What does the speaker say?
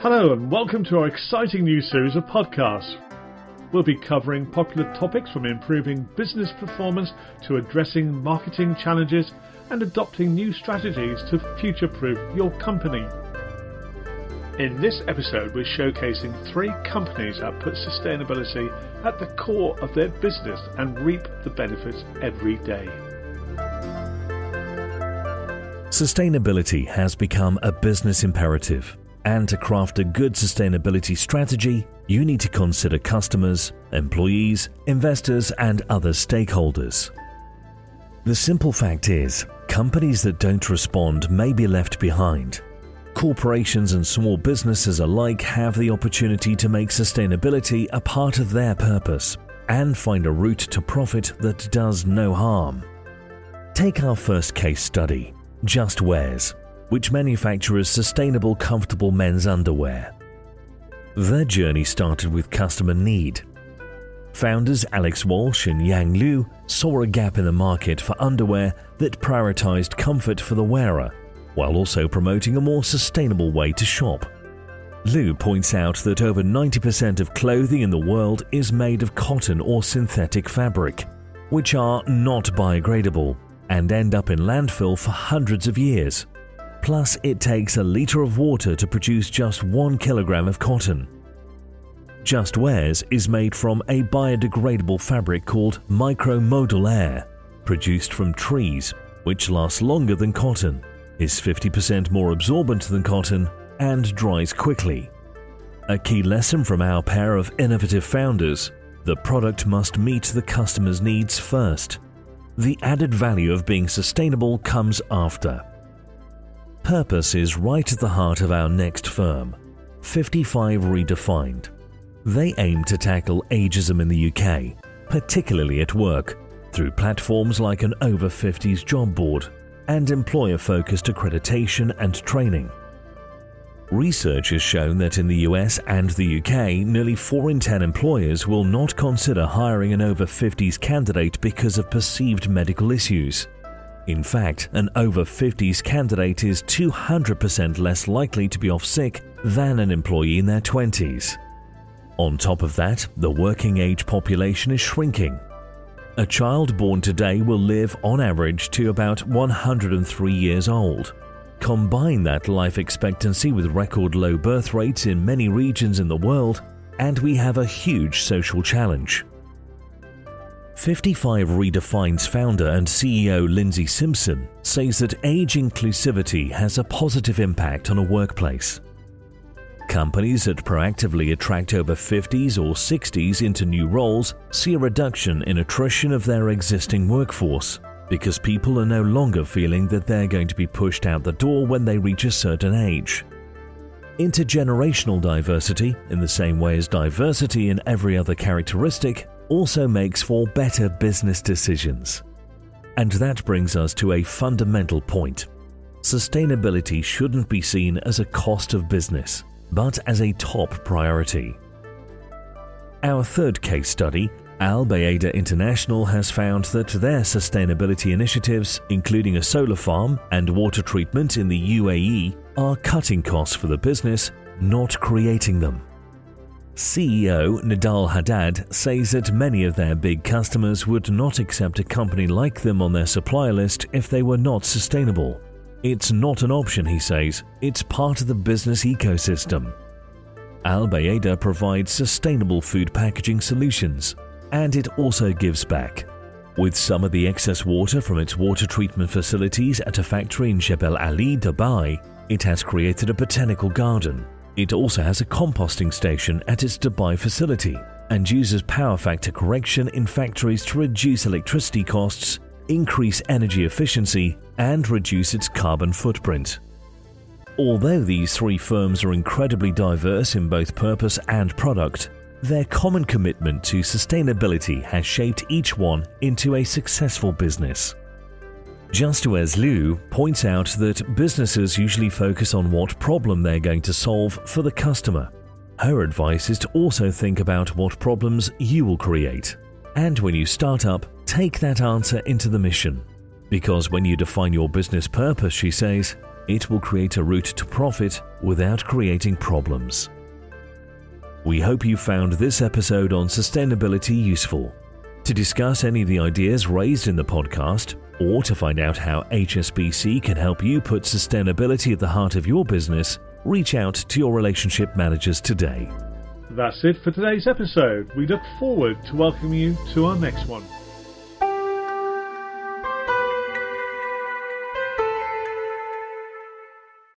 Hello, and welcome to our exciting new series of podcasts. We'll be covering popular topics from improving business performance to addressing marketing challenges and adopting new strategies to future proof your company. In this episode, we're showcasing three companies that put sustainability at the core of their business and reap the benefits every day. Sustainability has become a business imperative, and to craft a good sustainability strategy, you need to consider customers, employees, investors, and other stakeholders. The simple fact is, companies that don't respond may be left behind corporations and small businesses alike have the opportunity to make sustainability a part of their purpose and find a route to profit that does no harm. Take our first case study, Just Wears, which manufactures sustainable, comfortable men's underwear. Their journey started with customer need. Founders Alex Walsh and Yang Liu saw a gap in the market for underwear that prioritized comfort for the wearer while also promoting a more sustainable way to shop. Liu points out that over 90% of clothing in the world is made of cotton or synthetic fabric, which are not biodegradable and end up in landfill for hundreds of years. Plus, it takes a litre of water to produce just one kilogram of cotton. Just Wears is made from a biodegradable fabric called micromodal air, produced from trees, which lasts longer than cotton is 50% more absorbent than cotton and dries quickly. A key lesson from our pair of innovative founders the product must meet the customer's needs first. The added value of being sustainable comes after. Purpose is right at the heart of our next firm, 55 Redefined. They aim to tackle ageism in the UK, particularly at work, through platforms like an over 50s job board and employer focused accreditation and training. Research has shown that in the US and the UK, nearly 4 in 10 employers will not consider hiring an over 50s candidate because of perceived medical issues. In fact, an over 50s candidate is 200% less likely to be off sick than an employee in their 20s. On top of that, the working age population is shrinking, a child born today will live on average to about 103 years old. Combine that life expectancy with record low birth rates in many regions in the world, and we have a huge social challenge. 55 Redefines founder and CEO Lindsay Simpson says that age inclusivity has a positive impact on a workplace. Companies that proactively attract over 50s or 60s into new roles see a reduction in attrition of their existing workforce because people are no longer feeling that they're going to be pushed out the door when they reach a certain age. Intergenerational diversity, in the same way as diversity in every other characteristic, also makes for better business decisions. And that brings us to a fundamental point. Sustainability shouldn't be seen as a cost of business but as a top priority. Our third case study, Al Bayader International has found that their sustainability initiatives, including a solar farm and water treatment in the UAE, are cutting costs for the business, not creating them. CEO Nadal Haddad says that many of their big customers would not accept a company like them on their supplier list if they were not sustainable. It's not an option, he says, it's part of the business ecosystem. Al Bayader provides sustainable food packaging solutions, and it also gives back. With some of the excess water from its water treatment facilities at a factory in Jebel Ali, Dubai, it has created a botanical garden. It also has a composting station at its Dubai facility and uses power factor correction in factories to reduce electricity costs increase energy efficiency, and reduce its carbon footprint. Although these three firms are incredibly diverse in both purpose and product, their common commitment to sustainability has shaped each one into a successful business. Just as Liu points out that businesses usually focus on what problem they're going to solve for the customer. Her advice is to also think about what problems you will create. And when you start up, take that answer into the mission. Because when you define your business purpose, she says, it will create a route to profit without creating problems. We hope you found this episode on sustainability useful. To discuss any of the ideas raised in the podcast, or to find out how HSBC can help you put sustainability at the heart of your business, reach out to your relationship managers today. That's it for today's episode. We look forward to welcoming you to our next one.